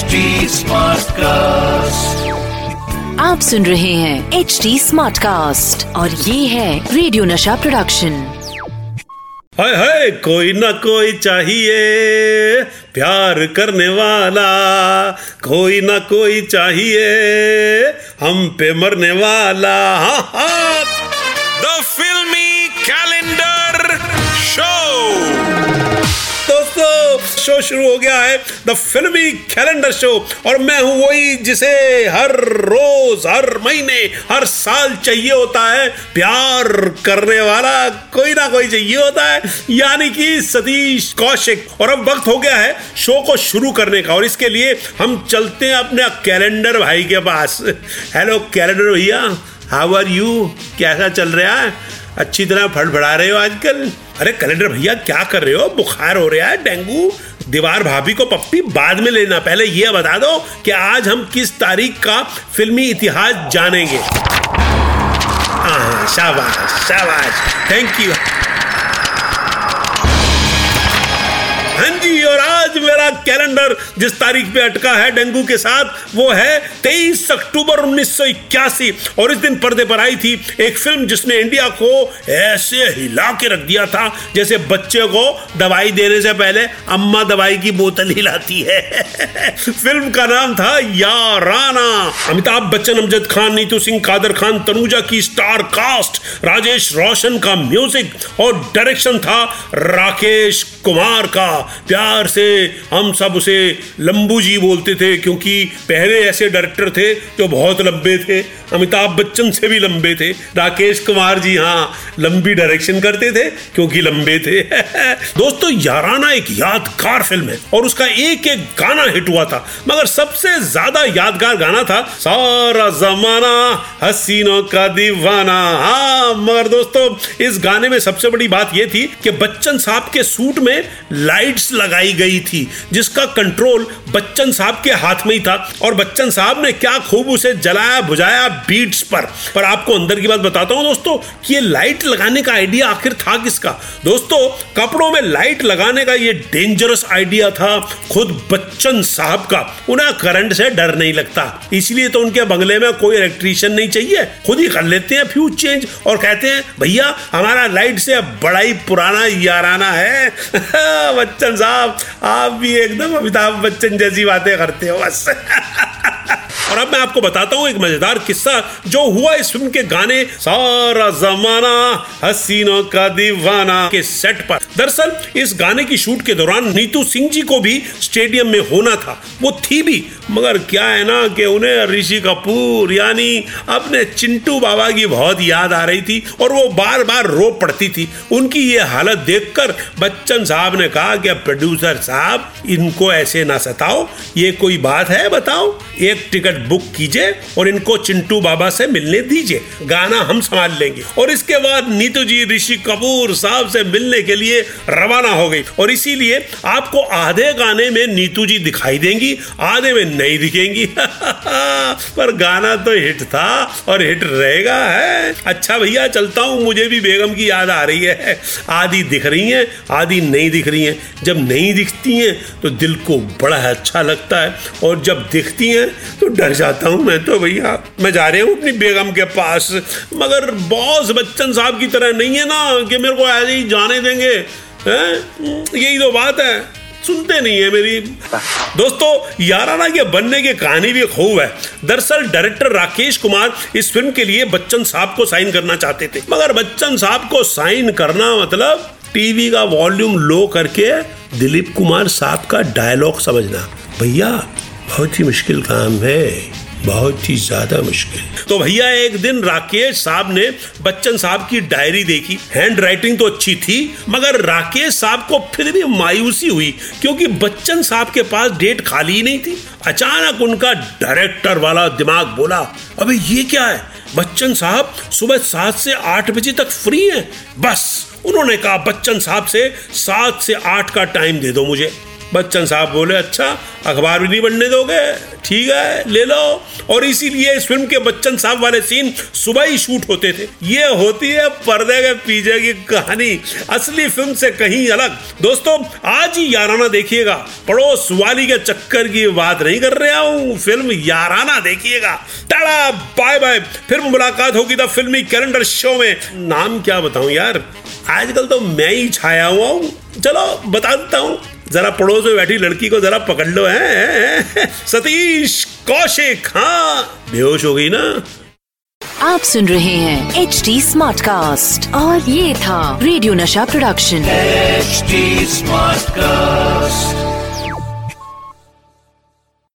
HD cast आप सुन रहे हैं एच डी स्मार्ट कास्ट और ये है रेडियो नशा प्रोडक्शन हाय हाय कोई ना कोई चाहिए प्यार करने वाला। कोई ना कोई चाहिए हम पे मरने वाला। हाँ हाँ। द फिल्मी कैलेंडर शो शो शुरू हो गया है द फिल्मी कैलेंडर शो और मैं हूँ वही जिसे हर रोज, हर महीने, हर साल चाहिए होता है, प्यार करने वाला कोई ना कोई चाहिए होता है, यानी कि सतीश कौशिक। और अब वक्त हो गया है शो को शुरू करने का, और इसके लिए हम चलते हैं अपने कैलेंडर भाई के पास। हेलो कैलेंडर भैया हाउ आर यू कैसा चल रहा है? अच्छी तरह फड़फड़ा रहे हो आजकल? अरे कैलेंडर भैया, क्या कर रहे हो? बुखार हो रहा है, डेंगू? दीवार भाभी को पप्पी बाद में लेना। पहले यह बता दो कि आज हम किस तारीख का फिल्मी इतिहास जानेंगे। शाबाश शाबाश। थैंक यू हाँ जी, और आज मेरा कैलेंडर जिस तारीख पे अटका है डेंगू के साथ, वो है 23 अक्टूबर 1981 और इस दिन पर्दे पर आई थी एक फ़िल्म जिसने इंडिया को ऐसे हिला के रख दिया था, जैसे बच्चे को दवाई देने से पहले अम्मा दवाई की बोतल हिलाती है। फ़िल्म का नाम था याराना। अमिताभ बच्चन, अमजद खान, नीतू सिंह, कादर खान, तनुजा की स्टार कास्ट, राजेश रोशन का म्यूज़िक और डायरेक्शन था राकेश कुमार का। प्यार से हम सब उसे लंबू जी बोलते थे, क्योंकि पहले ऐसे डायरेक्टर थे जो बहुत लंबे थे। अमिताभ बच्चन से भी लंबे थे। राकेश कुमार जी हाँ लंबी डायरेक्शन करते थे, क्योंकि लंबे थे। दोस्तों, याराना एक यादगार फ़िल्म है, और उसका एक एक गाना हिट हुआ था। मगर सबसे ज़्यादा यादगार गाना था, सारा जमाना हसीनों का दीवाना। हाँ मगर दोस्तों, इस गाने में सबसे बड़ी बात यह थी कि बच्चन साहब के सूट में लाइट्स लगाई गई थी। जिसका कंट्रोल बच्चन साहब के हाथ में ही था। और बच्चन साहब ने क्या खूब उसे जलाया, बुझाया बीट्स पर। पर आपको अंदर की बात बताता हूँ दोस्तों, कि ये लाइट लगाने का आइडिया आखिर था किसका? दोस्तों, कपड़ों में लाइट लगाने का ये डेंजरस आइडिया था खुद बच्चन साहब का। उन्हें करंट से डर नहीं लगता। इसलिए तो उनके बंगले में कोई इलेक्ट्रीशियन नहीं चाहिए। खुद ही कर लेते हैं फ्यूज चेंज और कहते हैं, भैया, हमारा लाइट से बड़ा ही पुराना याराना है। बच्चन साहब, आप भी एकदम अमिताभ बच्चन जैसी बातें करते हो बस। और अब मैं आपको बताता हूँ एक मज़ेदार किस्सा जो हुआ इस फ़िल्म के गाने सारा जमाना, हसीनों का दीवाना के सेट पर। दरअसल, इस गाने की शूट के दौरान नीतू सिंह जी को भी स्टेडियम में होना था। वो थी भी, मगर क्या है ना कि उन्हें ऋषि कपूर, यानी अपने चिंटू बाबा की बहुत याद आ रही थी और वो बार बार रो पड़ती थी। उनकी ये हालत देखकर बच्चन साहब ने कहा कि प्रोड्यूसर साहब, इनको ऐसे ना सताओ। ये कोई बात है, बताओ? एक टिकट बुक कीजिए और इनको चिंटू बाबा से मिलने दीजिए। गाना हम संभाल लेंगे। और इसके बाद नीतू जी, ऋषि कपूर साहब से मिलने के लिए रवाना हो गई। और इसीलिए आपको आधे गाने में नीतू जी दिखाई देंगी, आधे में नहीं दिखेंगी। पर गाना तो हिट था और हिट रहेगा, है। अच्छा भैया, चलता हूँ, मुझे भी बेगम की याद आ रही है। आधी दिख रही हैं, आधी नहीं दिख रही हैं। जब नहीं दिखती हैं तो दिल को बड़ा अच्छा लगता है। और जब दिखती हैं तो डर जाता हूँ मैं तो भैया। मैं जा रही हूँ अपनी बेगम के पास। मगर बॉस बच्चन साहब की तरह नहीं है ना कि मेरे को ऐसे ही जाने देंगे, हैं? यही तो बात है। सुनते नहीं है मेरी। दोस्तों याराना के बनने की कहानी भी खूब है। दरअसल डायरेक्टर राकेश कुमार इस फ़िल्म के लिए बच्चन साहब को साइन करना चाहते थे। मगर बच्चन साहब को साइन करना मतलब टीवी का वॉल्यूम लो करके दिलीप कुमार साहब का डायलॉग समझना। भैया बहुत ही मुश्किल काम है, बहुत ही ज़्यादा मुश्किल। तो भैया, एक दिन राकेश साहब ने बच्चन साहब की डायरी देखी। हैंड राइटिंग तो अच्छी थी, मगर राकेश साहब को फिर भी मायूसी हुई, क्योंकि बच्चन साहब के पास डेट खाली ही नहीं थी। अचानक उनका डायरेक्टर वाला दिमाग बोला, अबे, ये क्या है? बच्चन साहब सुबह सात से आठ बजे तक फ्री हैं। बस, उन्होंने कहा, बच्चन साहब से सात से आठ का टाइम दे दो मुझे। बच्चन साहब बोले अच्छा अखबार भी नहीं बनने दोगे? ठीक है, ले लो। और इसीलिए इस फ़िल्म के बच्चन साहब वाले सीन सुबह ही शूट होते थे। ये होती है पर्दे के पीछे की कहानी। असली फ़िल्म से कहीं अलग। दोस्तों, आज ही याराना देखिएगा। पड़ोस वाली के चक्कर की बात नहीं कर रहा हूँ। फ़िल्म याराना देखिएगा। Tada, bye bye. फिर मुलाकात होगी द फिल्मी कैलेंडर शो में। नाम क्या बताऊँ यार? आजकल तो मैं ही छाया हुआ हूँ। चलो, बता देता हूँ। जरा पड़ोस में बैठी लड़की को जरा पकड़ लो है सतीश कौशिक हाँ बेहोश हो गई ना? आप सुन रहे हैं एच डी स्मार्ट कास्ट और ये था रेडियो नशा प्रोडक्शन एच स्मार्ट Smartcast.